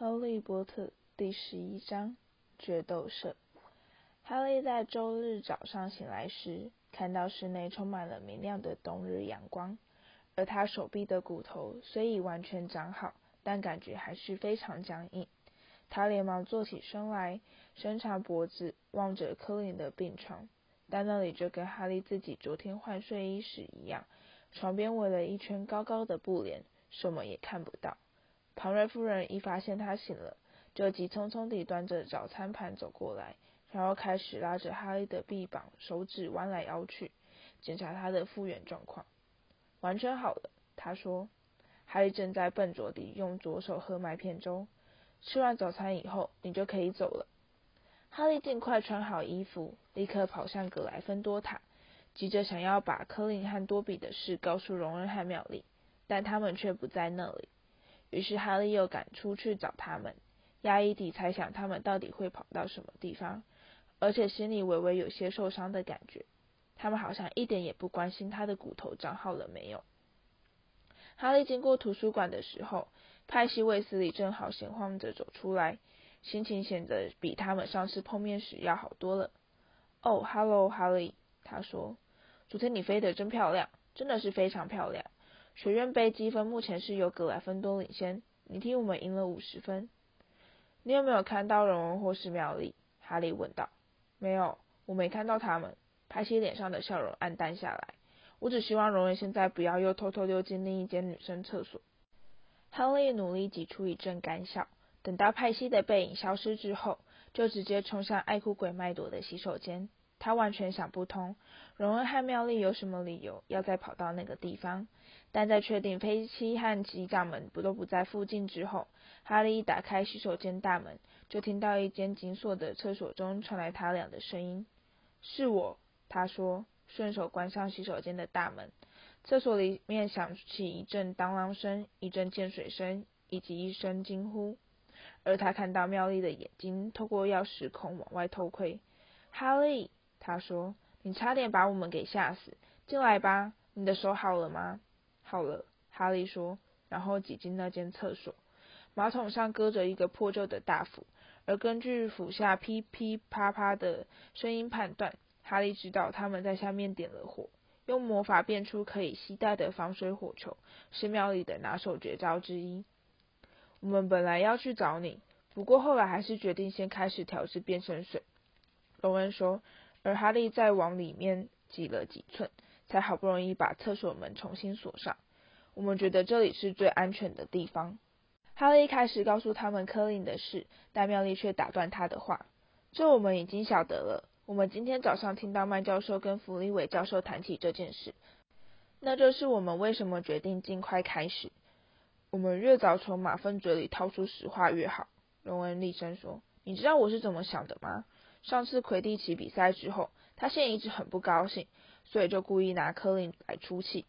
哈利波特》第十一章决斗社。哈利在周日早上醒来时，看到室内充满了明亮的冬日阳光，而他手臂的骨头虽已完全长好，但感觉还是非常僵硬。他连忙坐起身来，伸长脖子望着科林的病床，但那里就跟哈利自己昨天换睡衣时一样，床边围了一圈高高的布帘，什么也看不到。庞瑞夫人一发现他醒了，就急匆匆地端着早餐盘走过来，然后开始拉着哈利的臂膀，手指弯来腰去，检查他的复原状况。完全好了，他说。哈利正在笨拙地用左手喝麦片粥。吃完早餐以后，你就可以走了。哈利尽快穿好衣服，立刻跑向格莱芬多塔，急着想要把科林和多比的事告诉荣恩和妙丽，但他们却不在那里。于是哈利又赶出去找他们，压抑地猜想他们到底会跑到什么地方，而且心里微微有些受伤的感觉。他们好像一点也不关心他的骨头长好了没有。哈利经过图书馆的时候，派西·卫斯理正好闲晃着走出来，心情显得比他们上次碰面时要好多了。哦，哈喽，哈利，他说：“昨天你飞得真漂亮，真的是非常漂亮。”学院杯积分目前是由格莱芬多领先。你听，我们赢了五十分。你有没有看到荣荣或是妙丽？哈利问道。没有，我没看到他们。派西脸上的笑容暗淡下来。我只希望荣荣现在不要又偷偷溜进另一间女生厕所。哈利努力挤出一阵干笑。等到派西的背影消失之后，就直接冲向爱哭鬼麦朵的洗手间。他完全想不通，荣恩和妙丽有什么理由要再跑到那个地方。但在确定飞机和机长们不都不在附近之后，哈利一打开洗手间大门，就听到一间紧锁的厕所中传来他俩的声音。是我，他说，顺手关上洗手间的大门。厕所里面响起一阵当啷声，一阵溅水声，以及一声惊呼。而他看到妙丽的眼睛透过钥匙孔往外偷窥。哈利，他说，你差点把我们给吓死。进来吧，你的手好了吗？好了，哈利说，然后挤进那间厕所。马桶上搁着一个破旧的大斧，而根据斧下噼噼啪啪的声音判断，哈利知道他们在下面点了火。用魔法变出可以携带的防水火球，是庙里的拿手绝招之一。我们本来要去找你，不过后来还是决定先开始调制变身水。荣恩说，而哈利再往里面挤了几寸。才好不容易把厕所门重新锁上。我们觉得这里是最安全的地方。哈利开始告诉他们科林的事，但妙丽却打断他的话：“这我们已经晓得了。我们今天早上听到麦教授跟弗利韦教授谈起这件事，那就是我们为什么决定尽快开始。我们越早从马粪嘴里掏出实话越好。”荣恩厉声说：“你知道我是怎么想的吗？上次魁地奇比赛之后，他现在一直很不高兴。”所以就故意拿柯林来出气。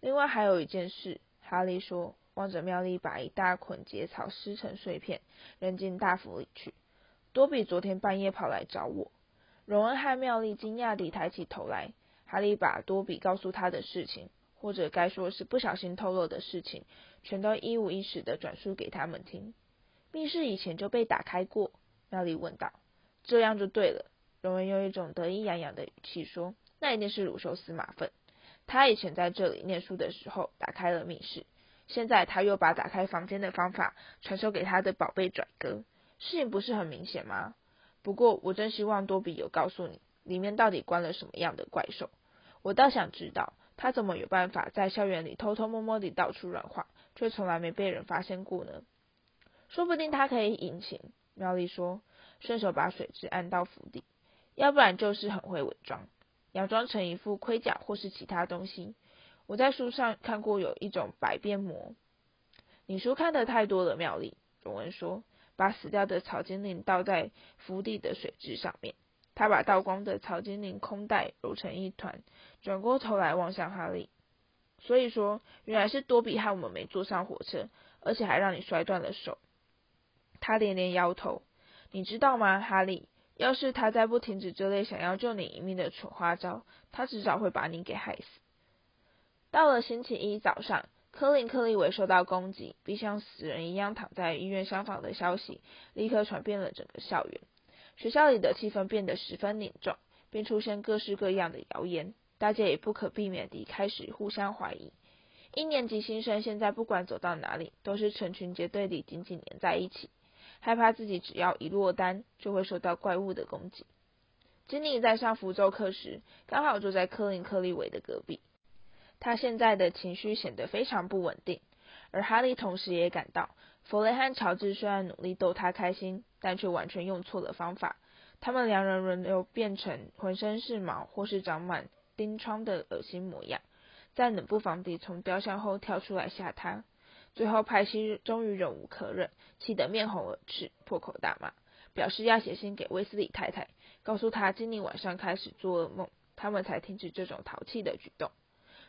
另外还有一件事，哈利说，望着妙丽把一大捆结草撕成碎片，扔进大府里去。多比昨天半夜跑来找我。荣恩和妙丽惊讶地抬起头来。哈利把多比告诉他的事情，或者该说是不小心透露的事情，全都一五一十的转述给他们听。密室以前就被打开过？妙丽问道。这样就对了。荣恩用一种得意洋洋的语气说。那一定是鲁修斯马粪。他以前在这里念书的时候打开了密室，现在他又把打开房间的方法传授给他的宝贝拽哥。事情不是很明显吗？不过我真希望多比有告诉你，里面到底关了什么样的怪兽。我倒想知道，他怎么有办法在校园里偷偷摸摸地到处乱晃，却从来没被人发现过呢？说不定他可以隐形。妙丽说，顺手把水蛭按到府底，要不然就是很会伪装。佯装成一副盔甲或是其他东西。我在书上看过有一种百变魔。你书看的太多了，妙丽。荣恩说，把死掉的草精灵倒在府邸的水蛭上面。他把倒光的草精灵空袋揉成一团，转过头来望向哈利。所以说，原来是多比害我们没坐上火车，而且还让你摔断了手。他连连摇头。你知道吗，哈利？要是他再不停止这类想要救你一命的蠢花招，他迟早会把你给害死。到了星期一早上，科林·克利维受到攻击，并像死人一样躺在医院厢房的消息，立刻传遍了整个校园。学校里的气氛变得十分凝重，并出现各式各样的谣言。大家也不可避免地开始互相怀疑。一年级新生现在不管走到哪里，都是成群结队地紧紧黏在一起，害怕自己只要一落单，就会受到怪物的攻击。吉妮在上符咒课时，刚好坐在科林·克利维的隔壁。他现在的情绪显得非常不稳定，而哈利同时也感到，弗雷和乔治虽然努力逗他开心，但却完全用错了方法。他们两人轮流变成浑身是毛或是长满钉疮的恶心模样，在冷不防地从雕像后跳出来吓他。最后，派西终于忍无可忍，气得面红耳赤，破口大骂，表示要写信给威斯利太太，告诉他今天晚上开始做噩梦，他们才停止这种淘气的举动。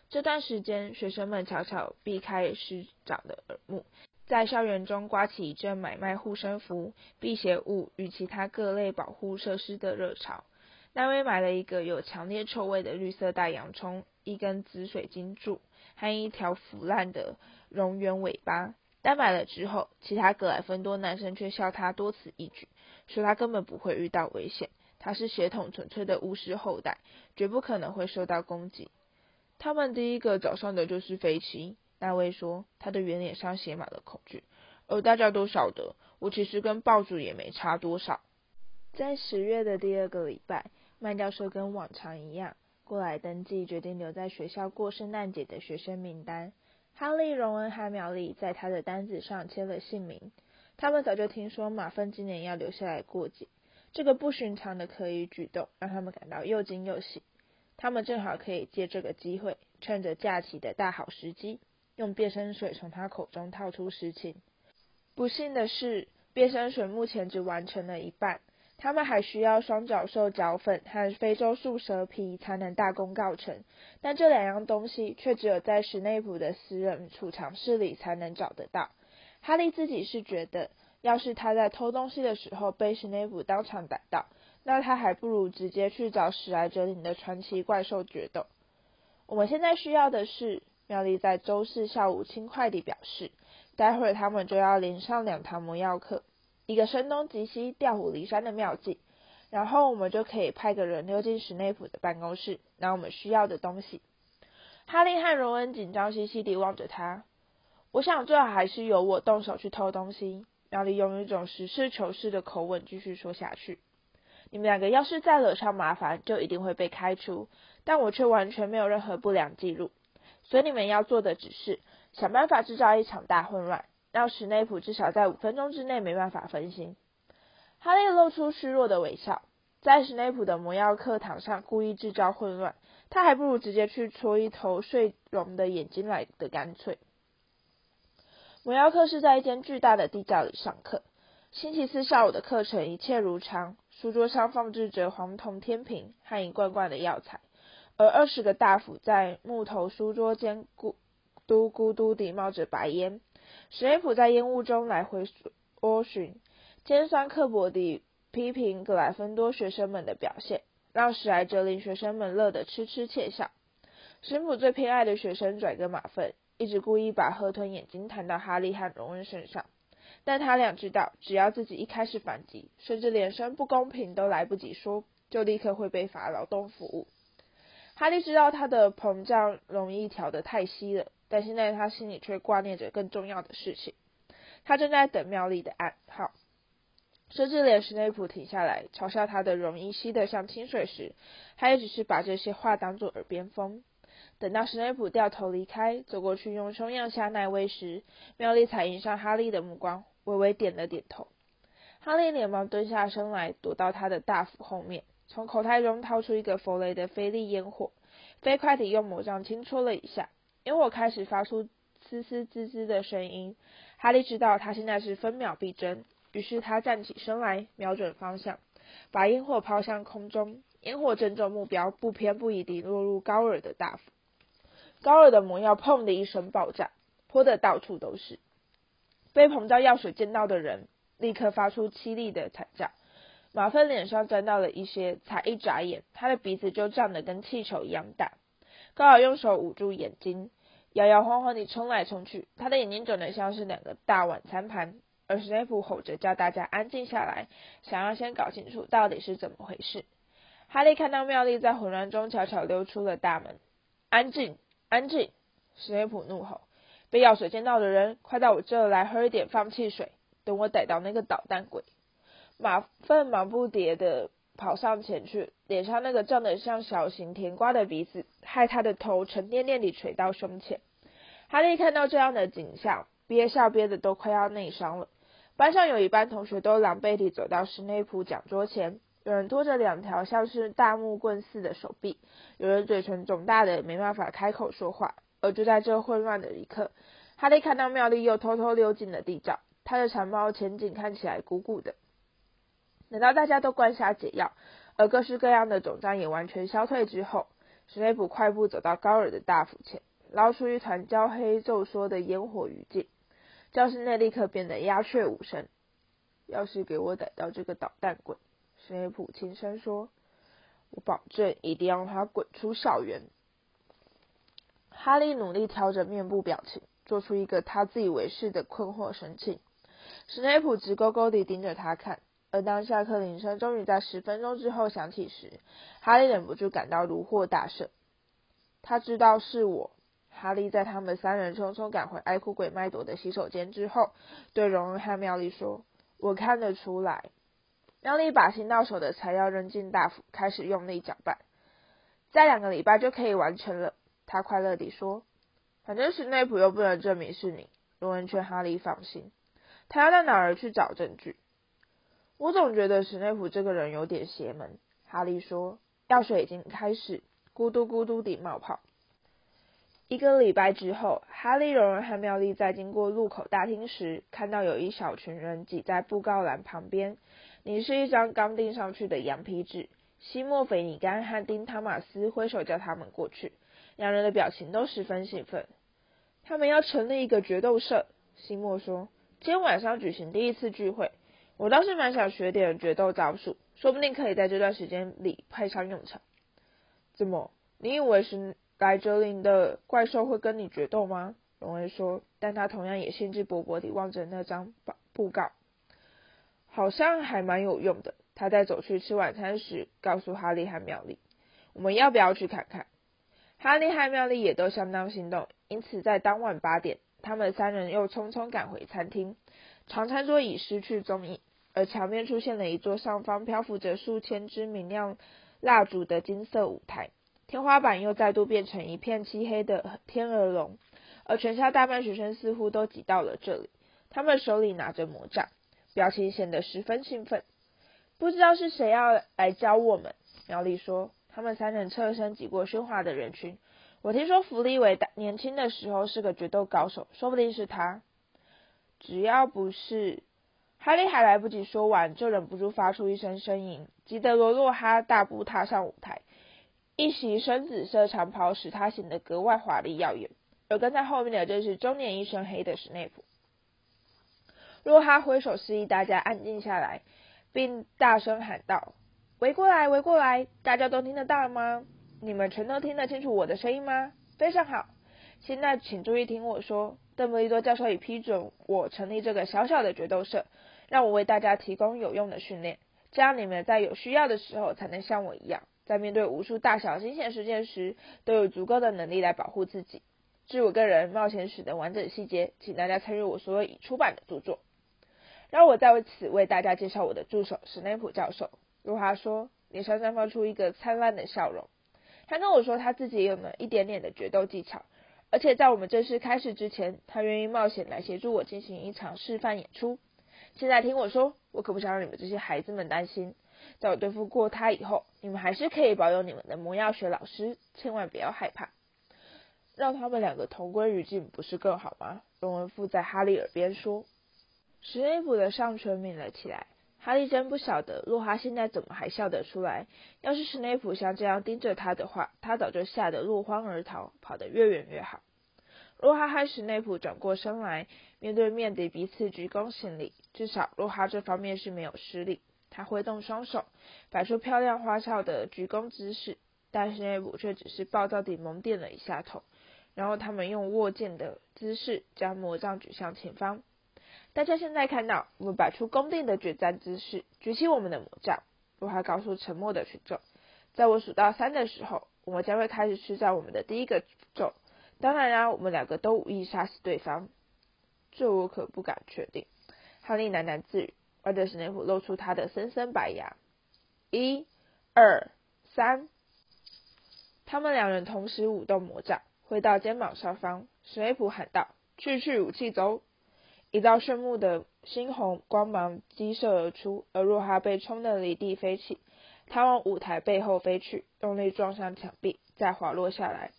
这段时间，学生们悄悄避开师长的耳目，在校园中刮起一阵买卖护身符、辟邪物与其他各类保护设施的热潮。那位买了一个有强烈臭味的绿色大洋葱、一根紫水晶柱和一条腐烂的蝾螈尾巴，但买了之后，其他格莱芬多男生却笑他多此一举，说他根本不会遇到危险，他是血统纯粹的巫师后代，绝不可能会受到攻击。他们第一个找上的就是飞奇。那位说，他的圆脸上写满了恐惧。而大家都晓得，我其实跟爆主也没差多少。在十月的第二个礼拜，麦教授跟往常一样过来登记，决定留在学校过圣诞节的学生名单。哈利、荣恩和苗丽在他的单子上签了姓名。他们早就听说马粪今年要留下来过节，这个不寻常的可疑举动让他们感到又惊又喜。他们正好可以借这个机会，趁着假期的大好时机，用变身水从他口中套出实情。不幸的是，变身水目前只完成了一半，他们还需要双角兽角粉和非洲树蛇皮才能大功告成。但这两样东西却只有在史内普的私人储藏室里才能找得到。哈利自己是觉得，要是他在偷东西的时候被史内普当场逮到，那他还不如直接去找史莱哲林的传奇怪兽决斗。我们现在需要的是，妙丽在周四下午轻快地表示，待会儿他们就要连上两堂魔药课，一个声东击西、调虎离山的妙计，然后我们就可以派个人溜进史内普的办公室，拿我们需要的东西。哈利和荣恩紧张兮兮地望着他。我想最好还是由我动手去偷东西。妙丽用一种实事求是的口吻继续说下去。你们两个要是再惹上麻烦，就一定会被开除。但我却完全没有任何不良记录，所以你们要做的只是想办法制造一场大混乱，要史内普至少在五分钟之内没办法分心。哈利露出虚弱的微笑，在史内普的魔药课堂上故意制造混乱，他还不如直接去戳一头睡龙的眼睛来的干脆。魔药课是在一间巨大的地窖里上课。星期四下午的课程一切如常。书桌上放置着黄铜天平和一罐罐的药材，而二十个大斧在木头书桌间咕嘟咕嘟地冒着白烟。史内普在烟雾中来回搜寻，尖酸刻薄地批评格莱芬多学生们的表现，让史莱哲林学生们乐得痴痴窃笑。史普最偏爱的学生拽个马粪，一直故意把河豚眼睛弹到哈利和荣恩身上。但他俩知道，只要自己一开始反击，甚至连声不公平都来不及说，就立刻会被罚劳动服务。哈利知道他的膨胀容易调得太稀了，但现在他心里却挂念着更重要的事情。他正在等妙丽的暗号，甚至连史内普停下来嘲笑他的容易吸得像清水时，他也只是把这些话当作耳边风。等到史内普掉头离开，走过去用胸压下那位时，妙丽才迎上哈利的目光。微微点了点头，哈利连忙蹲下身来，躲到他的大斧后面，从口袋中掏出一个佛雷的菲利烟火，飞快地用魔杖轻戳了一下，烟火开始发出嘶嘶滋滋的声音。哈利知道他现在是分秒必争，于是他站起身来，瞄准方向，把烟火抛向空中。烟火正中目标，不偏不倚地落入高尔的大斧。高尔的魔药砰的一声爆炸，泼得到处都是。被膨胀药水溅到的人立刻发出凄厉的惨叫。马粪脸上沾到了一些，才一眨眼，他的鼻子就胀得跟气球一样大。高尔用手捂住眼睛，摇摇晃晃地冲来冲去，他的眼睛肿得像是两个大晚餐盘。而史内普吼着叫大家安静下来，想要先搞清楚到底是怎么回事。哈利看到妙丽在混乱中悄悄溜出了大门。安静，安静！史内普怒吼：“被药水溅到的人，快到我这儿来喝一点放气水，等我逮到那个捣蛋鬼！”马粪忙不迭地跑上前去，脸上那个胀得像小型甜瓜的鼻子，害他的头沉甸甸地垂到胸前。哈利看到这样的景象，憋笑憋得都快要内伤了。班上有一班同学都狼狈地走到史内普讲桌前，有人拖着两条像是大木棍似的手臂，有人嘴唇肿大的没办法开口说话。而就在这混乱的一刻，哈利看到妙丽又偷偷溜进了地窖，她的长帽前景看起来鼓鼓的。等到大家都灌下解药，而各式各样的肿胀也完全消退之后，史内普快步走到高尔的大斧前，捞出一团焦黑皱缩的烟火余烬。教室内立刻变得鸦雀无声。要是给我逮到这个捣蛋鬼，史内普轻声说：“我保证一定让他滚出校园。”哈利努力调整面部表情，做出一个他自以为是的困惑神情。史内普直勾勾地盯着他看。而当下课铃声终于在十分钟之后响起时，哈利忍不住感到如获大赦。他知道是我。哈利在他们三人匆匆赶回爱哭鬼麦朵的洗手间之后，对荣恩和妙丽说：“我看得出来。”妙丽把新到手的材料扔进大釜，开始用力搅拌。再两个礼拜就可以完成了，他快乐地说。反正史内普又不能证明是你。荣恩劝哈利放心。他要到哪儿去找证据？我总觉得史内普这个人有点邪门。哈利说。药水已经开始咕嘟咕嘟地冒泡。一个礼拜之后，哈利、荣恩和妙丽在经过入口大厅时，看到有一小群人挤在布告栏旁边，你是一张刚钉上去的羊皮纸。西莫·菲尼甘和丁·汤马斯挥手叫他们过去，两人的表情都十分兴奋。他们要成立一个决斗社，西莫说：“今天晚上举行第一次聚会，我倒是蛮想学点决斗招数，说不定可以在这段时间里派上用场。”怎么？你以为是？白哲林的怪兽会跟你决斗吗？荣威说，但他同样也兴致勃勃地望着那张布告，好像还蛮有用的。他在走去吃晚餐时，告诉哈利和妙丽：“我们要不要去看看？”哈利和妙丽也都相当心动，因此在当晚八点，他们三人又匆匆赶回餐厅。长餐桌已失去踪影，而墙面出现了一座上方漂浮着数千支明亮蜡烛的金色舞台。天花板又再度变成一片漆黑的天鹅绒，而全校大半学生似乎都挤到了这里。他们手里拿着魔杖，表情显得十分兴奋。不知道是谁要来教我们？苗丽说。他们三人侧身挤过喧哗的人群。我听说弗利维年轻的时候是个决斗高手，说不定是他。只要不是……哈利还来不及说完，就忍不住发出一声呻吟。吉德罗洛哈大步踏上舞台。一袭深紫色长袍使他显得格外华丽耀眼，而跟在后面的正是中年一身黑的史内普。洛哈挥手示意大家安静下来，并大声喊道：“围过来，围过来！大家都听得到吗？你们全都听得清楚我的声音吗？非常好！现在请注意听我说。邓布利多教授已批准我成立这个小小的决斗社，让我为大家提供有用的训练，这样你们在有需要的时候才能像我一样。”在面对无数大小惊险事件时，都有足够的能力来保护自己。至于我个人冒险史的完整细节，请大家参阅我所有已出版的著作。让我在此为大家介绍我的助手史内普教授。如华说，脸上绽放出一个灿烂的笑容。他跟我说，他自己有了一点点的决斗技巧，而且在我们正式开始之前，他愿意冒险来协助我进行一场示范演出。现在听我说，我可不想让你们这些孩子们担心。在我对付过他以后，你们还是可以保有你们的魔药学老师，千万不要害怕。让他们两个同归于尽，不是更好吗？荣文附在哈利耳边说。史内普的上唇抿了起来。哈利真不晓得洛哈现在怎么还笑得出来。要是史内普像这样盯着他的话，他早就吓得落荒而逃，跑得越远越好。洛哈和史内普转过身来，面对面地彼此鞠躬行礼。至少洛哈这方面是没有失礼。他挥动双手，摆出漂亮花哨的鞠躬姿势，但是内部却只是暴躁地猛点了一下头。然后他们用握剑的姿势将魔杖举向前方。大家现在看到，我们摆出恭敬的决战姿势，举起我们的魔杖。如哈告诉沉默的群众，在我数到三的时候，我们将会开始施展我们的第一个诅咒。当然啦，我们两个都无意杀死对方，这我可不敢确定。哈利喃喃自语，而德史内普露出他的森森白牙。一、二、三，他们两人同时舞动魔杖，挥到肩膀上方。史内普喊道：“去去武器，走！”一道炫目的猩红光芒激射而出，而若哈被冲得离地飞起，他往舞台背后飞去，用力撞上墙壁，再滑落下来，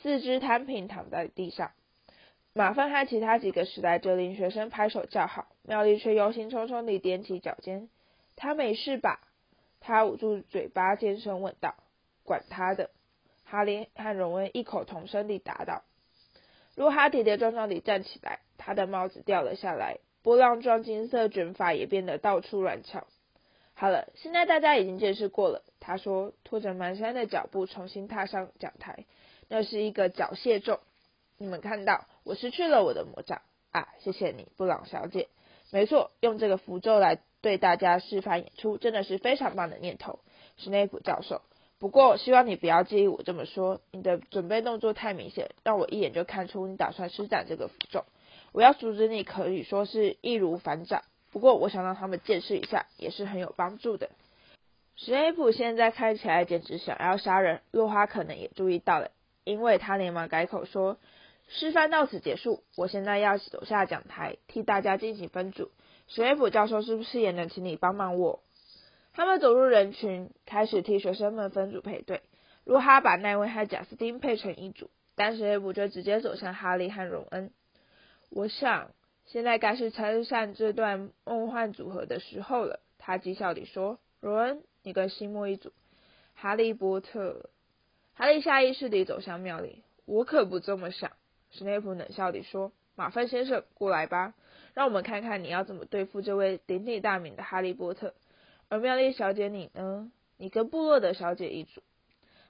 四肢摊平躺在地上。马粪和其他几个史莱哲林学生拍手叫好，妙丽却忧心忡忡地踮起脚尖。他没事吧？他捂住嘴巴，尖声问道：“管他的！”哈利和荣恩异口同声地答道。若哈跌跌撞撞地站起来，他的帽子掉了下来，波浪状金色卷发也变得到处乱翘。好了，现在大家已经见识过了，他说，拖着蹒跚的脚步重新踏上讲台。那是一个缴械咒。你们看到，我失去了我的魔杖啊！谢谢你，布朗小姐。没错，用这个符咒来。对大家示范演出真的是非常棒的念头，史内普教授。不过，希望你不要介意我这么说，你的准备动作太明显，让我一眼就看出你打算施展这个符咒。我要阻止你，可以说是易如反掌。不过，我想让他们见识一下，也是很有帮助的。史莱普现在看起来简直想要杀人，落花可能也注意到了，因为他连忙改口说：“示范到此结束，我现在要走下讲台，替大家进行分组。”史莱普教授是不是也能请你帮忙我？他们走入人群，开始替学生们分组配对。洛哈把奈威和贾斯汀配成一组，但史莱普却直接走向哈利和荣恩。我想，现在该是拆散这段梦幻组合的时候了。他讥笑地说：“荣恩，你跟西莫一组。”哈利波特，哈利下意识地走向妙丽。我可不这么想。史内普冷笑地说：“马粪先生，过来吧。”让我们看看你要怎么对付这位鼎鼎大名的哈利波特。而妙丽小姐你呢？你跟布洛德小姐一组。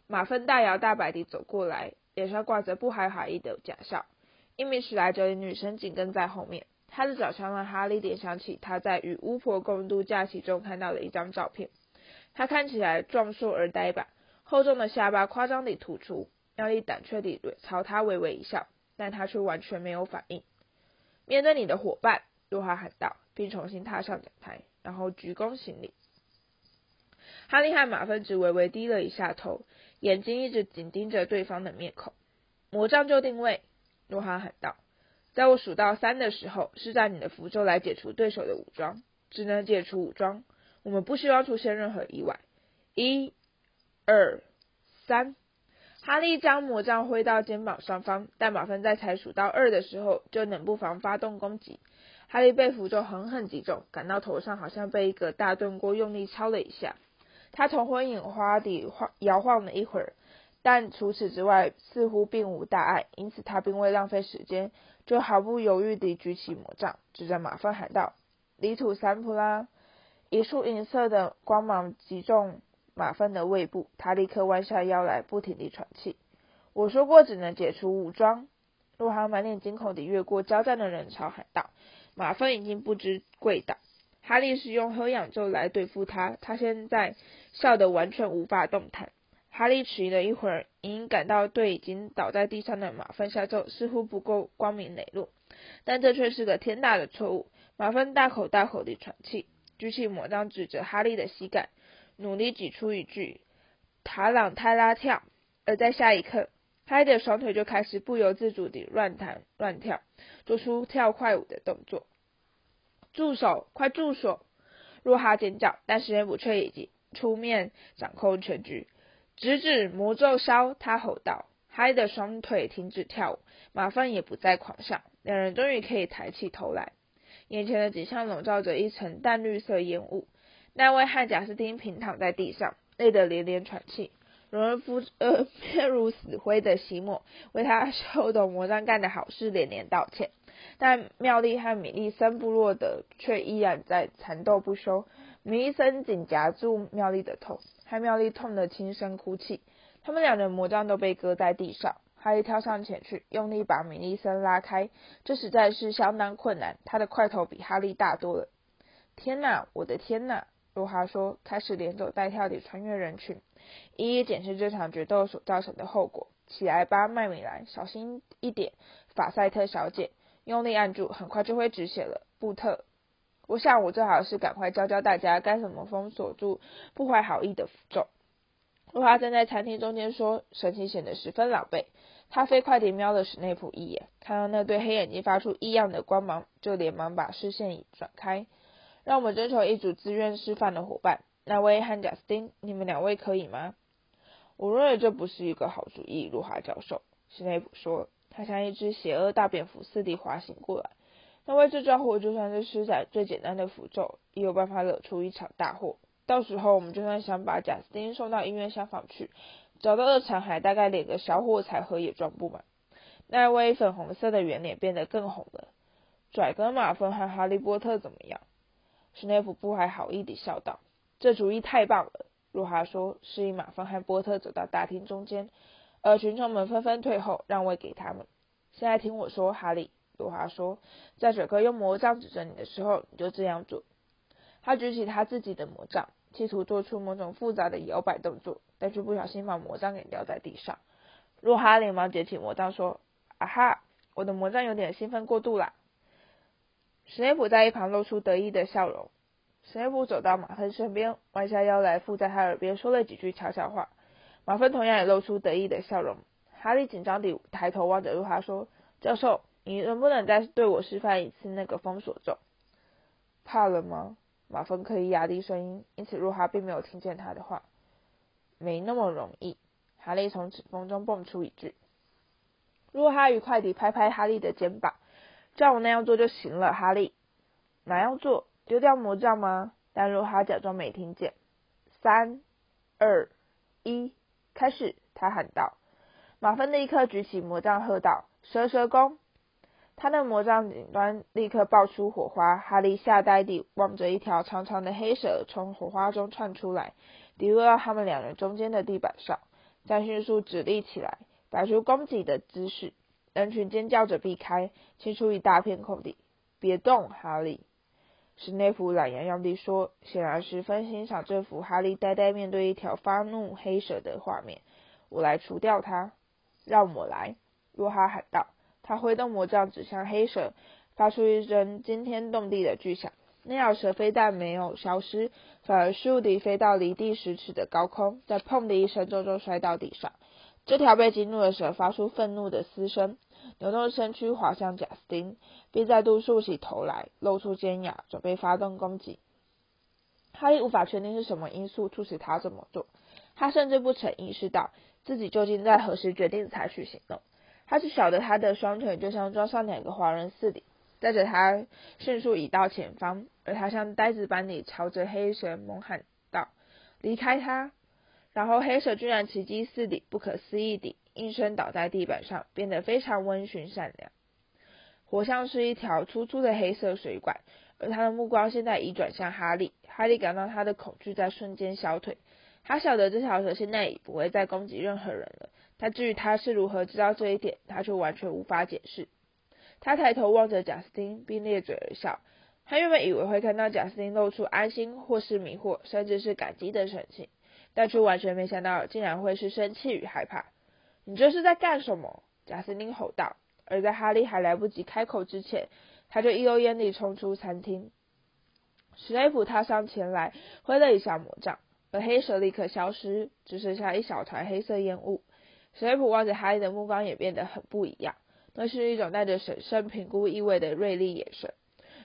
马粪大摇大摆地走过来，脸上挂着不怀好意的假笑。一名史莱哲的女生紧跟在后面，她的长相让哈利联想起他在与巫婆共度假期中看到的一张照片。她看起来壮硕而呆板，厚重的下巴夸张地突出。妙丽胆怯地朝他微微一笑，但他却完全没有反应。面对你的伙伴，若哈喊道，并重新踏上讲台，然后鞠躬行礼。哈利和马芬只微微低了一下头，眼睛一直紧盯着对方的面孔。魔杖就定位，若哈喊道，在我数到三的时候，施展你的符咒来解除对手的武装，只能解除武装。我们不希望出现任何意外。一、二、三。哈利将魔杖挥到肩膀上方，但马芬在才数到二的时候就冷不防发动攻击。哈利被符咒狠狠击中，感到头上好像被一个大炖锅用力敲了一下。他头昏眼花地晃摇晃了一会儿，但除此之外似乎并无大碍，因此他并未浪费时间，就毫不犹豫地举起魔杖，指着马芬喊道：“离土三普拉！”一束银色的光芒击中。马粪的胃部，他立刻弯下腰来，不停地喘气。我说过，只能解除武装。洛哈满脸惊恐地越过交战的人潮，喊道：“马粪已经不知跪倒。”哈利是用喝氧咒来对付他，他现在笑得完全无法动弹。哈利迟疑了一会儿，隐隐感到对已经倒在地上的马粪下咒似乎不够光明磊落，但这却是个天大的错误。马粪大口大口地喘气，举起魔杖指着哈利的膝盖。努力挤出一句“塔朗泰拉跳”，而在下一刻，他的双腿就开始不由自主地乱弹乱跳，做出跳快舞的动作。住手！快住手！若哈尖叫，但史内普却已经出面掌控全局。直指魔咒烧！他吼道。嗨的双腿停止跳舞，马粪也不再狂笑，两人终于可以抬起头来。眼前的景象笼罩着一层淡绿色烟雾。那位汉贾斯汀平躺在地上，累得连连喘气。荣恩夫呃面如死灰的西莫为他手懂魔杖干的好事连连道歉，但妙丽和米利森部落的却依然在缠斗不休。米利森紧夹住妙丽的头，艾妙丽痛得轻声哭泣。他们两人魔杖都被搁在地上，哈利跳上前去，用力把米利森拉开，这实在是相当困难。他的块头比哈利大多了。天哪，我的天哪！罗哈说，开始连走带跳地穿越人群，一一检视这场决斗所造成的后果。起来吧，麦米兰，小心一点，法赛特小姐，用力按住，很快就会止血了。布特，我想我最好是赶快教教大家该怎么封锁住不怀好意的符咒。露华站在餐厅中间说，神情显得十分狼狈。他飞快地瞄了史内普一眼，看到那对黑眼睛发出异样的光芒，就连忙把视线转开。让我们征求一组自愿示范的伙伴，那位和贾斯汀，你们两位可以吗？我认为这不是一个好主意，露华教授。史内普说，他像一只邪恶大蝙蝠似地滑行过来。那位这家伙就算是施展最简单的符咒，也有办法惹出一场大祸。到时候我们就算想把贾斯汀送到医院厢房去，找到的残骸大概连个小火柴盒也装不满。那位粉红色的圆脸变得更红了。拽哥马芬和哈利波特怎么样？史内普不怀好意地笑道：“这主意太棒了。”路哈说，示意马芬和波特走到大厅中间，而群众们纷纷退后，让位给他们。现在听我说，哈利，路哈说，在整个用魔杖指着你的时候，你就这样做。他举起他自己的魔杖，企图做出某种复杂的摇摆动作，但却不小心把魔杖给掉在地上。路哈连忙捡起魔杖说：“啊哈，我的魔杖有点兴奋过度啦。”史内普在一旁露出得意的笑容。史内普走到马芬身边，弯下腰来，附在他耳边说了几句悄悄话。马芬同样也露出得意的笑容。哈利紧张地抬头望着路哈说：“教授，你能不能再对我示范一次那个封锁咒？”怕了吗？马芬刻意压低声音，因此若哈并没有听见他的话。没那么容易。哈利从指缝中蹦出一句。若哈愉快地拍拍哈利的肩膀。照我那样做就行了，哈利。哪样做？丢掉魔杖吗？但若哈假装没听见。三、二、一，开始！他喊道。马芬立刻举起魔杖，喝道：“蛇蛇功！”他的魔杖顶端立刻爆出火花。哈利吓呆地望着一条长长的黑蛇从火花中窜出来，滴落到他们两人中间的地板上，再迅速直立起来，摆出攻击的姿势。人群尖叫着避开，清出一大片空地。别动，哈利。史内夫懒洋洋地说，显然十分欣赏这幅哈利呆呆面对一条发怒黑蛇的画面。我来除掉它。让我来，洛哈喊道。他挥动魔杖指向黑蛇，发出一声惊天动地的巨响。那条蛇非但没有消失，反而倏地飞到离地十尺的高空，在砰的一声重重摔到地上。这条被激怒的蛇发出愤怒的嘶声，扭动身躯滑向贾斯汀，并再度竖起头来，露出尖牙，准备发动攻击。哈利无法确定是什么因素促使他这么做，他甚至不曾意识到自己究竟在何时决定采取行动。他只晓得他的双腿就像装上两个华人似的，带着他迅速移到前方，而他像呆子般地朝着黑蛇猛喊道：“离开他！”然后黑蛇居然奇迹似的、不可思议地应声倒在地板上，变得非常温驯善良，活像是一条粗粗的黑色水管。而他的目光现在已转向哈利，哈利感到他的恐惧在瞬间消退。他晓得这条蛇现在已不会再攻击任何人了，但至于他是如何知道这一点，他却完全无法解释。他抬头望着贾斯汀，并咧嘴而笑。他原本以为会看到贾斯汀露出安心或是迷惑，甚至是感激的神情。但却完全没想到，竟然会是生气与害怕。你这是在干什么？贾斯汀吼道。而在哈利还来不及开口之前，他就一溜烟地冲出餐厅。史内普踏上前来，挥了一下魔杖，而黑蛇立刻消失，只剩下一小团黑色烟雾。史莱普望着哈利的目光也变得很不一样，那是一种带着审慎评估意味的锐利眼神，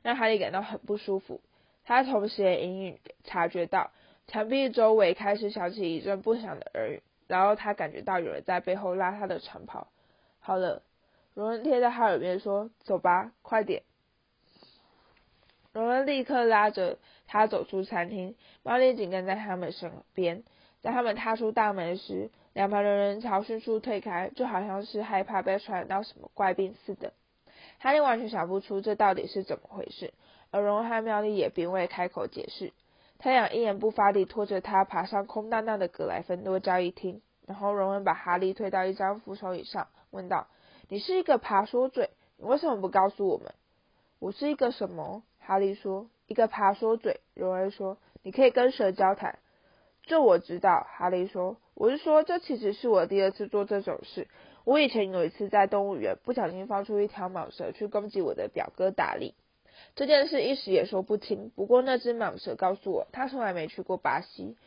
让哈利感到很不舒服。他同时也隐隐察觉到。墙壁周围开始响起一阵不响的耳语，然后他感觉到有人在背后拉他的长袍。好了，荣恩贴在他耳边说：“走吧，快点。”荣恩立刻拉着他走出餐厅，猫莉紧跟在他们身边。在他们踏出大门时，两旁的人潮迅速退开，就好像是害怕被传染到什么怪病似的。哈利完全想不出这到底是怎么回事，而荣恩和妙丽也并未开口解释。太阳一言不发地拖着他爬上空荡荡的格莱芬多交易厅，然后荣恩把哈利推到一张扶手椅上，问道：“你是一个爬说嘴，你为什么不告诉我们？”“我是一个什么？”哈利说。“一个爬说嘴。”荣恩说。“你可以跟蛇交谈。”“这我知道。”哈利说。“我是说，这其实是我第二次做这种事。我以前有一次在动物园不小心放出一条蟒蛇去攻击我的表哥达利。这件事一时也说不清。不过那只蟒蛇告诉我，他从来没去过巴西。”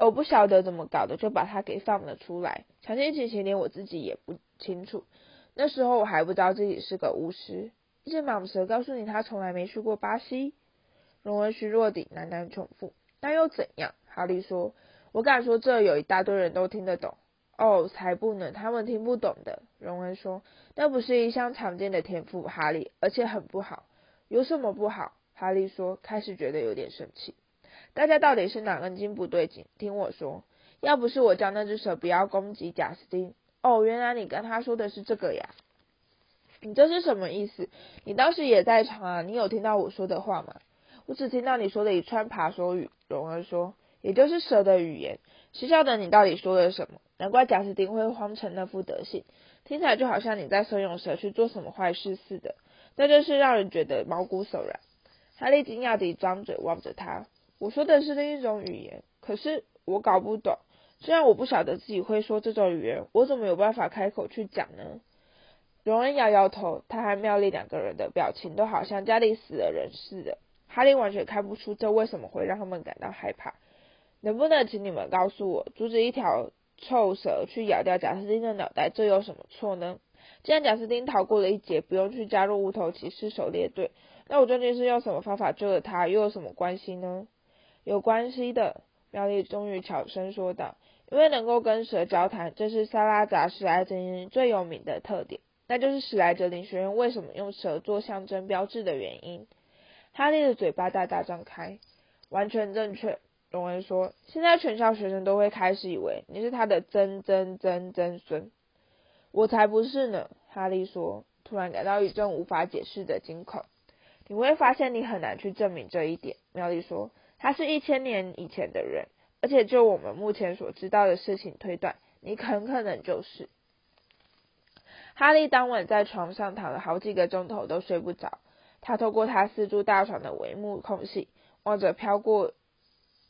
我不晓得怎么搞的，就把它给放了出来。详细情形连我自己也不清楚。那时候我还不知道自己是个巫师。一只蟒蛇告诉你他从来没去过巴西。荣恩虚弱地喃喃重复。那又怎样？哈利说。我敢说这有一大堆人都听得懂。哦，才不能，他们听不懂的。荣恩说。那不是一项常见的天赋，哈利，而且很不好。有什么不好？哈利说，开始觉得有点生气。大家到底是哪根筋不对劲？听我说，要不是我叫那只蛇不要攻击贾斯汀，哦，原来你跟他说的是这个呀？你这是什么意思？你当时也在场啊？你有听到我说的话吗？我只听到你说的一串爬说语。荣儿说，也就是蛇的语言。谁晓得你到底说了什么？难怪贾斯汀会慌成那副德行，听起来就好像你在怂恿蛇去做什么坏事似的。那真是让人觉得毛骨悚然。哈利惊讶地张嘴望着他。我说的是另一种语言，可是我搞不懂。虽然我不晓得自己会说这种语言，我怎么有办法开口去讲呢？荣恩摇摇头，他和妙丽两个人的表情都好像家里死了人似的。哈利完全看不出这为什么会让他们感到害怕。能不能请你们告诉我，阻止一条臭蛇去咬掉贾斯汀的脑袋，这有什么错呢？既然贾斯汀逃过了一劫，不用去加入无头骑士狩猎队，那我究竟是用什么方法救了他，又有什么关系呢？有关系的，妙丽终于悄声说道：“因为能够跟蛇交谈，这是萨拉扎史莱哲林最有名的特点，那就是史莱哲林学院为什么用蛇做象征标志的原因。”哈利的嘴巴大大张开。完全正确，荣恩说：“现在全校学生都会开始以为你是他的曾曾曾曾孙。”我才不是呢，哈利说，突然感到一阵无法解释的惊恐。你会发现你很难去证明这一点，妙丽说。他是一千年以前的人，而且就我们目前所知道的事情推断，你很可能就是。哈利当晚在床上躺了好几个钟头都睡不着，他透过他四柱大床的帷幕空隙，望着飘过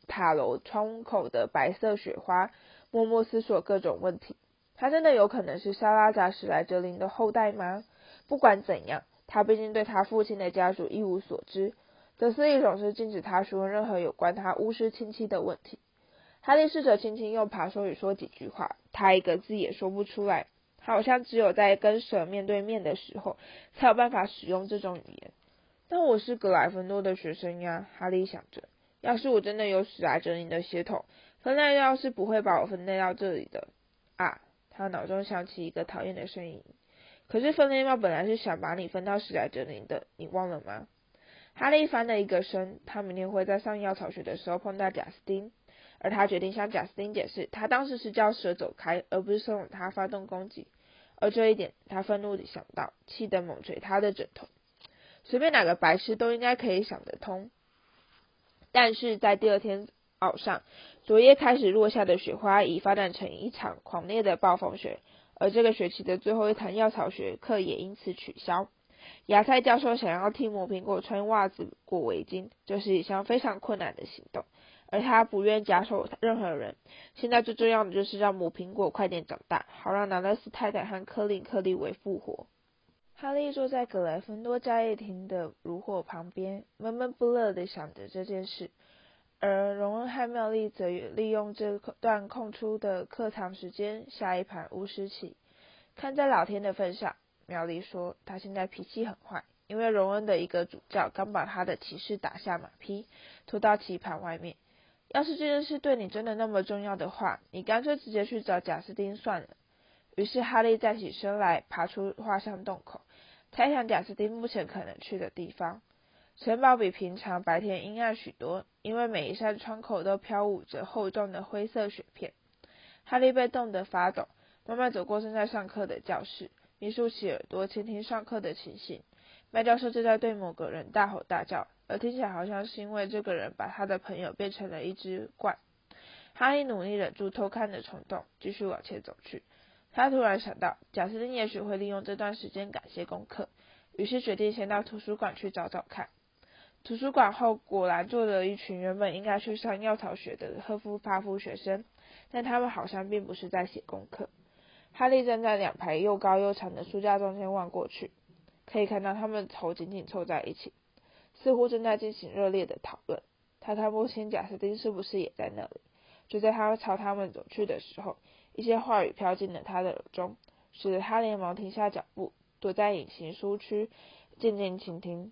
塔楼窗口的白色雪花，默默思索各种问题。他真的有可能是沙拉扎史莱哲林的后代吗？不管怎样，他毕竟对他父亲的家族一无所知。德斯利总是禁止他说任何有关他巫师亲戚的问题。哈利试着轻轻用爬手语说几句话，他一个字也说不出来，好像只有在跟蛇面对面的时候才有办法使用这种语言。但我是格莱芬多的学生呀，哈利想着，要是我真的有史莱哲林的血统，分类要是不会把我分类到这里的。啊，他脑中响起一个讨厌的声音。可是分类帽本来是想把你分到史莱哲林的，你忘了吗？哈利翻了一个身，他明天会在上药草学的时候碰到贾斯汀，而他决定向贾斯汀解释，他当时是叫蛇走开，而不是怂恿他发动攻击。而这一点，他愤怒地想到，气得猛捶他的枕头。随便哪个白痴都应该可以想得通。但是在第二天早上，昨夜开始落下的雪花已发展成一场狂烈的暴风雪，而这个学期的最后一堂药草学课也因此取消。芽菜教授想要替魔苹果穿袜子、裹围巾，这是一项非常困难的行动，而他不愿假手任何人。现在最重要的就是让魔苹果快点长大，好让南勒斯太太和科林克利维复活。哈利坐在格莱芬多家业厅的炉火旁边，闷闷不乐地想着这件事，而荣恩和妙丽则利用这段空出的课堂时间下一盘巫师棋。看在老天的份上。苗丽说：“他现在脾气很坏，因为荣恩的一个主教刚把他的骑士打下马匹，拖到棋盘外面。要是这件事对你真的那么重要的话，你干脆直接去找贾斯汀算了。”于是哈利站起身来，爬出画像洞口，猜想贾斯汀目前可能去的地方。城堡比平常白天阴暗许多，因为每一扇窗口都飘舞着厚重的灰色雪片。哈利被冻得发抖，慢慢走过正在上课的教室。你竖起耳朵倾听上课的情形。麦教授正在对某个人大吼大叫，而听起来好像是因为这个人把他的朋友变成了一只怪。哈利努力忍住偷看的冲动，继续往前走去。他突然想到，贾斯汀也许会利用这段时间赶些功课，于是决定先到图书馆去找找看。图书馆后果然坐着一群原本应该去上药草学的赫夫帕夫学生，但他们好像并不是在写功课。哈利站在两排又高又长的书架中间望过去，可以看到他们头紧紧凑在一起，似乎正在进行热烈的讨论。他看不清贾斯汀是不是也在那里。就在他朝他们走去的时候，一些话语飘进了他的耳中，使得他连忙停下脚步，躲在隐形书区，静静倾听。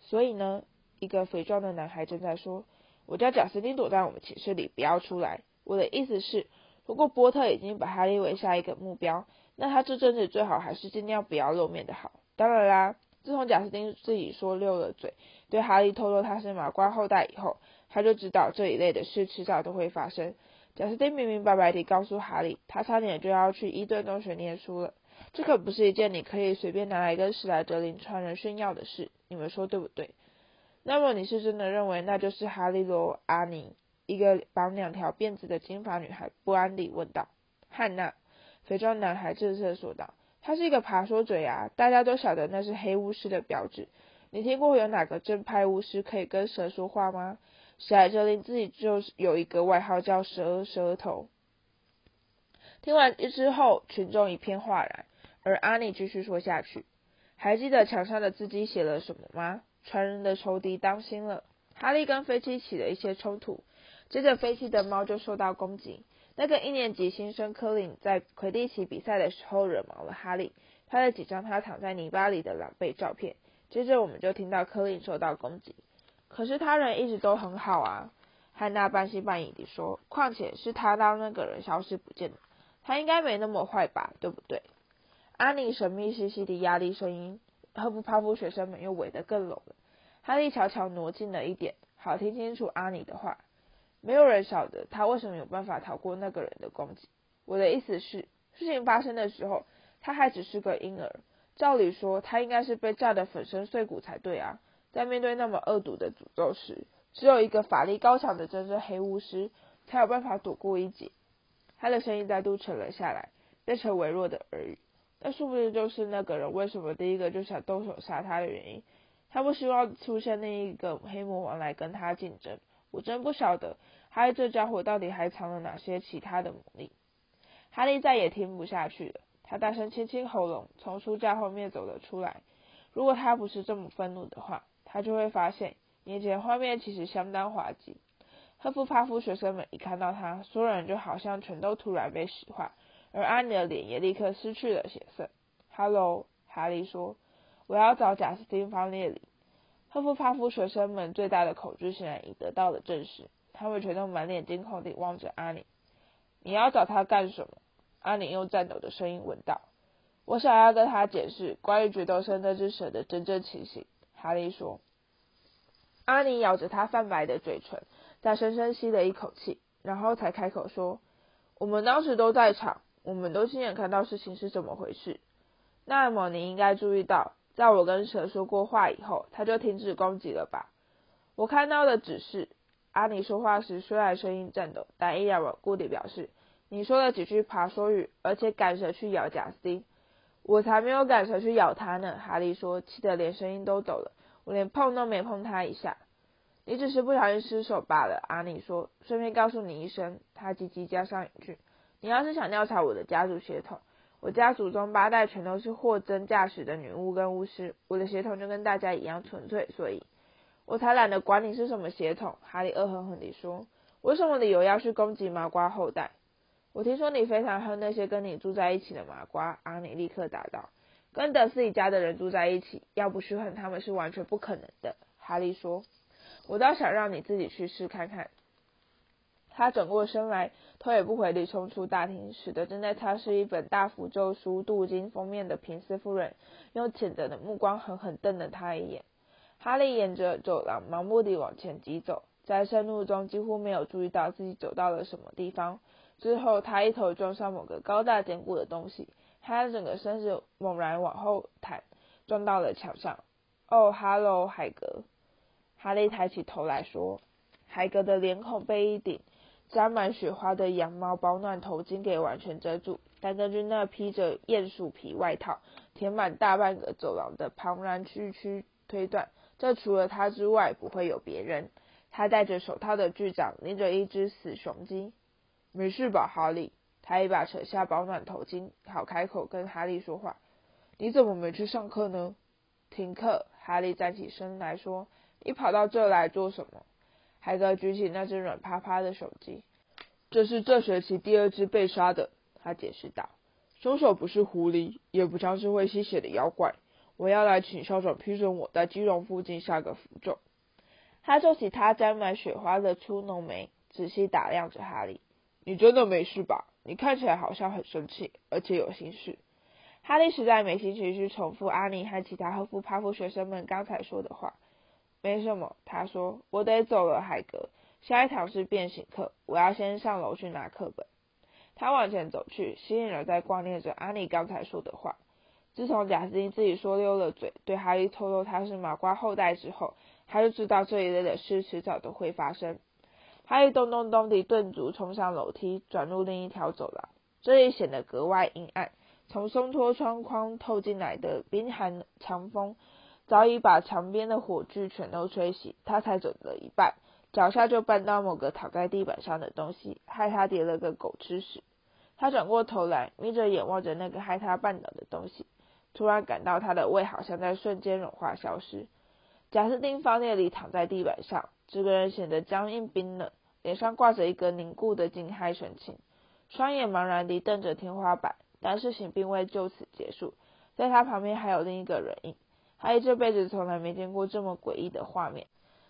所以呢，一个肥壮的男孩正在说：“我叫贾斯汀，躲在我们寝室里，不要出来。”我的意思是，如果波特已经把哈利为下一个目标，那他这阵子最好还是尽量不要露面的好。当然啦，自从贾斯汀自己说溜了嘴，对哈利透露他是麻瓜后代以后。他就知道这一类的事迟早都会发生。贾斯汀明明白白地告诉哈利，他差点就要去伊顿中学念书了。这可不是一件你可以随便拿来跟史莱哲林传人炫耀的事，你们说对不对？那么你是真的认为那就是哈利罗阿尼？一个绑两条辫子的金发女孩不安地问道。汉娜，肥壮男孩正色说道：“他是一个爬说嘴啊，大家都晓得那是黑巫师的标志。你听过有哪个正派巫师可以跟蛇说话吗？”史莱哲林自己就有一个外号叫蛇蛇头。听完之后，群众一片哗然，而阿尼继续说下去：“还记得墙上的字迹写了什么吗？传人的仇敌当心了！”哈利跟飞机起了一些冲突，接着飞机的猫就受到攻击。那个一年级新生科林在魁地奇比赛的时候惹毛了哈利，拍了几张他躺在泥巴里的狼狈照片。接着我们就听到科林受到攻击。可是他人一直都很好啊，汉娜半信半疑地说。况且是他让那个人消失不见的，他应该没那么坏吧，对不对？安妮神秘兮兮的压低声音，赫夫帕夫学生们又围得更拢了。哈利悄悄挪近了一点，好听清楚阿尼的话。没有人晓得他为什么有办法逃过那个人的攻击。我的意思是，事情发生的时候，他还只是个婴儿，照理说他应该是被炸得粉身碎骨才对啊。在面对那么恶毒的诅咒时，只有一个法力高强的真正黑巫师才有办法躲过一劫。他的声音再度沉了下来，变成微弱的耳语。那说不定就是那个人为什么第一个就想动手杀他的原因。他不希望出现那一个黑魔王来跟他竞争。我真不晓得，哈利这家伙到底还藏了哪些其他的魔力。哈利再也听不下去了，他大声清清喉咙，从书架后面走了出来。如果他不是这么愤怒的话，他就会发现眼前画面其实相当滑稽。赫夫帕夫学生们一看到他，所有人就好像全都突然被石化，而阿尼的脸也立刻失去了血色。“Hello，哈利说，我要找贾斯汀·方列里。”赫夫帕夫学生们最大的恐惧显然已得到了证实，他们全都满脸惊恐地望着阿尼。“你要找他干什么？”阿尼用颤抖的声音问道。“我想要跟他解释关于决斗生那只蛇的真正情形。”阿丽说。阿尼咬着他泛白的嘴唇，再深深吸了一口气，然后才开口说：“我们当时都在场，我们都亲眼看到事情是怎么回事。那么你应该注意到，在我跟蛇说过话以后，他就停止攻击了吧？我看到的只是……”阿尼说话时虽然声音颤抖，但依然稳固地表示：“你说了几句爬说语，而且赶蛇去咬贾斯汀。我才没有赶蛇去咬他呢。”哈利说，气得连声音都抖了。我连碰都没碰他一下，你只是不小心失手罢了。阿尼说，顺便告诉你一声。他急急加上一句：“你要是想调查我的家族血统，我家祖宗八代全都是货真价实的女巫跟巫师，我的血统就跟大家一样纯粹，所以我才懒得管你是什么血统。”哈利恶狠狠地说：“为什么理由要去攻击麻瓜后代？我听说你非常恨那些跟你住在一起的麻瓜。”阿尼立刻答道。跟德斯里家的人住在一起，要不去恨他们是完全不可能的。哈利说：“我倒想让你自己去试看看。”他转过身来，头也不回地冲出大厅，使得正在擦拭一本大符咒书镀金封面的平斯夫人用谴责的目光狠狠瞪了他一眼。哈利沿着走廊盲目地往前疾走，在盛怒中几乎没有注意到自己走到了什么地方。之后，他一头撞上某个高大坚固的东西。他的整个身子猛然往后弹，撞到了墙上。哦，哈喽，海格。哈利抬起头来说：“海格的脸孔被一顶沾满雪花的羊毛保暖头巾给完全遮住，但根据那披着鼹鼠皮外套、填满大半个走廊的庞然区区推断，这除了他之外不会有别人。他戴着手套的巨掌拎着一只死雄鸡。没事吧，哈利？他一把扯下保暖头巾，好开口跟哈利说话。你怎么没去上课呢？停课。哈利站起身来说：“你跑到这来做什么？”海格举起那只软趴趴的手机。这是这学期第二只被杀的，他解释道。凶手不是狐狸，也不像是会吸血的妖怪。我要来请校长批准我在基隆附近下个符咒。他皱起他沾满雪花的粗浓眉，仔细打量着哈利。你真的没事吧？你看起来好像很生气，而且有心事。哈利实在没心情去重复阿尼和其他赫夫帕夫学生们刚才说的话。没什么，他说：“我得走了，海格。下一堂是变形课，我要先上楼去拿课本。”他往前走去，心里在挂念着阿尼刚才说的话。自从贾斯汀自己说溜了嘴，对哈利透露他是麻瓜后代之后，他就知道这一类的事迟早都会发生。哈利咚咚咚地顿足冲上楼梯，转入另一条走廊。这里显得格外阴暗。从松脱窗框透进来的冰寒强风，早已把墙边的火炬全都吹熄。他才走了一半，脚下就绊到某个躺在地板上的东西，害他跌了个狗吃屎。他转过头来，眯着眼望着那个害他绊倒的东西，突然感到他的胃好像在瞬间融化消失。贾斯汀方列里躺在地板上。这个人显得僵硬冰冷，脸上挂着一个凝固的惊骇神情，双眼茫然地瞪着天花板。但事情并未就此结束，在他旁边还有另一个人影。哈利这辈子从来没见过这么诡异的画面，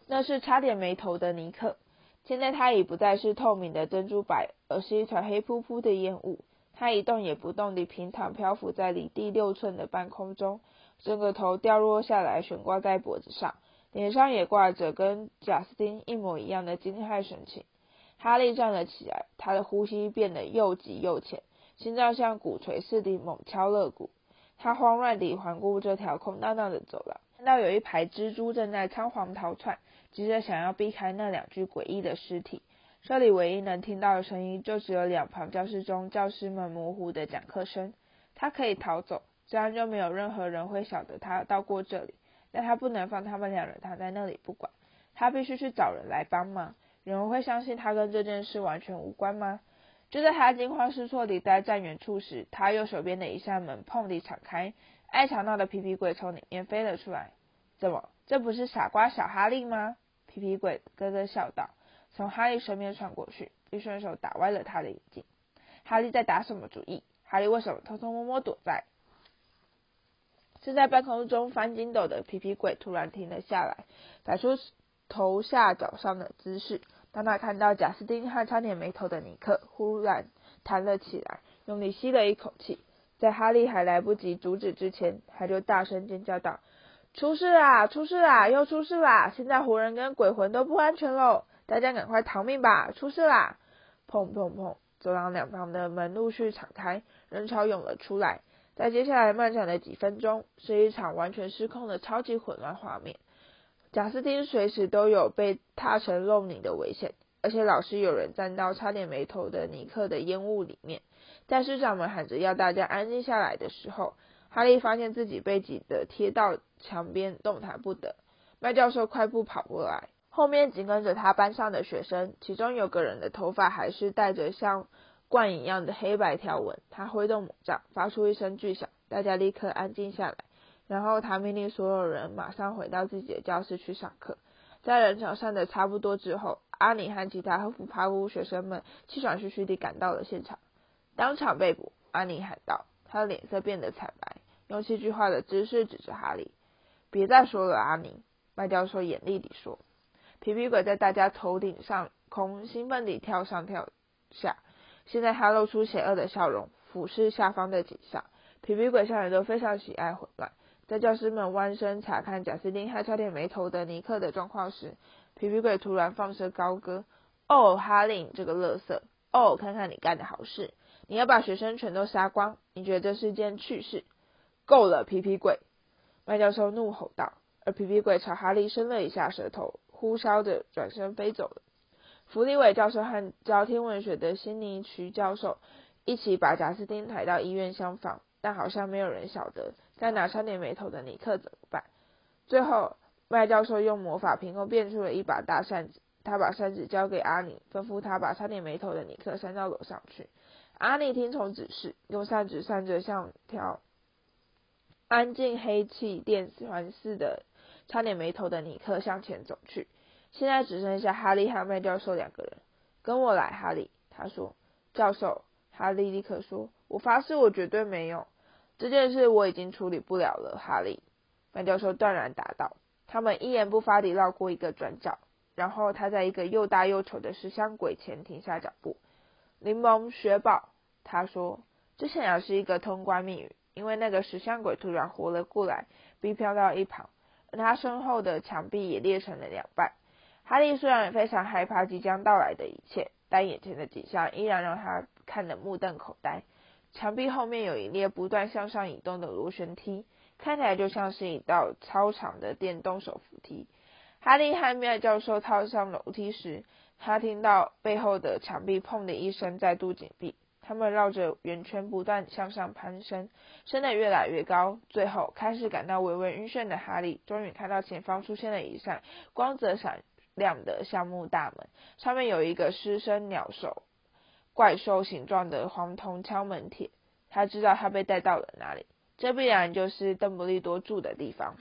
那是差点没头的尼克。现在他已不再是透明的珍珠白，而是一团黑扑扑的烟雾。他一动也不动地平躺漂浮在离地六寸的半空中，整个头掉落下来，悬挂在脖子上。脸上也挂着跟贾斯汀一模一样的惊骇神情。哈利站了起来，他的呼吸变得又急又浅，心脏像鼓槌似的猛敲肋骨。他慌乱地环顾这条空荡荡的走廊，看到有一排蜘蛛正在仓皇逃窜，急着想要避开那两具诡异的尸体。这里唯一能听到的声音，就只有两旁教室中教师们模糊的讲课声。他可以逃走，这样就没有任何人会晓得他到过这里。但他不能放他们两人躺在那里不管，他必须去找人来帮忙。有人会相信他跟这件事完全无关吗？就在他惊慌失措地待在远处时，他右手边的一扇门砰地敞开，爱吵闹的皮皮鬼从里面飞了出来。怎么，这不是傻瓜小哈利吗？皮皮鬼咯咯笑道，从哈利身边穿过去，一顺手打歪了他的眼镜。哈利在打什么主意？哈利为什么偷偷摸摸躲在？正在半空中翻筋斗的皮皮鬼突然停了下来，摆出头下脚上的姿势。当他看到贾斯汀和差点没头的尼克，忽然弹了起来，用力吸了一口气。在哈利还来不及阻止之前，他就大声尖叫道：“出事啦！出事啦！又出事啦！现在活人跟鬼魂都不安全喽！大家赶快逃命吧！出事啦！”砰砰砰！走廊两旁的门陆续敞开，人潮涌了出来。在接下来漫长的几分钟，是一场完全失控的超级混乱画面。贾斯汀随时都有被踏成肉泥的危险，而且老是有人站到差点没头的尼克的烟雾里面。在师长们喊着要大家安静下来的时候，哈利发现自己被挤得贴到墙边，动弹不得。麦教授快步跑过来，后面紧跟着他班上的学生，其中有个人的头发还是带着像。冠一样的黑白条纹，他挥动魔杖，发出一声巨响，大家立刻安静下来。然后他命令所有人马上回到自己的教室去上课。在人潮散的差不多之后，阿尼和其他赫夫帕夫学生们气喘吁吁地赶到了现场，当场被捕。阿尼喊道，他的脸色变得惨白，用戏剧化的姿势指着哈利：“别再说了，阿尼。” 麦教授严厉地说。皮皮鬼在大家头顶上空兴奋地跳上跳下。现在他露出邪恶的笑容，俯视下方的景象。皮皮鬼校园都非常喜爱混乱。在教师们弯身查看贾斯汀和差点没头的尼克的状况时，皮皮鬼突然放声高歌：“哦，哈利，这个乐色！哦，看看你干的好事！你要把学生全都杀光？你觉得这是件趣事？够了，皮皮鬼！”麦教授怒吼道。而皮皮鬼朝哈利伸了一下舌头，呼啸着转身飞走了。弗利伟教授和教天文学的辛尼渠教授一起把贾斯汀抬到医院厢房，但好像没有人晓得在拿差点没头的尼克怎么办。最后，麦教授用魔法凭空变出了一把大扇子，他把扇子交给阿尼，吩咐他把差点没头的尼克扇到楼上去。阿尼听从指示，用扇子扇着像条安静黑气电环似的差点没头的尼克向前走去。现在只剩下哈利和麦教授两个人。跟我来，哈利。他说。教授，哈利立刻说：“我发誓，我绝对没有这件事，我已经处理不了了。”哈利，麦教授断然答道。他们一言不发地绕过一个转角，然后他在一个又大又丑的石像鬼前停下脚步。柠檬雪宝，他说，这显然是一个通关密语，因为那个石像鬼突然活了过来，并飘到一旁，而他身后的墙壁也裂成了两半。哈利虽然也非常害怕即将到来的一切，但眼前的景象依然让他看得目瞪口呆。墙壁后面有一列不断向上移动的螺旋梯，看起来就像是一道超长的电动手扶梯。哈利和妙教授套上楼梯时，他听到背后的墙壁“砰”的一声再度紧闭。他们绕着圆圈不断向上攀升，升得越来越高。最后，开始感到微微晕眩的哈利，终于看到前方出现了一扇光泽闪。亮的橡木大门，上面有一个狮身鸟首怪兽形状的黄铜敲门铁。他知道他被带到了哪里，这必然就是邓布利多住的地方。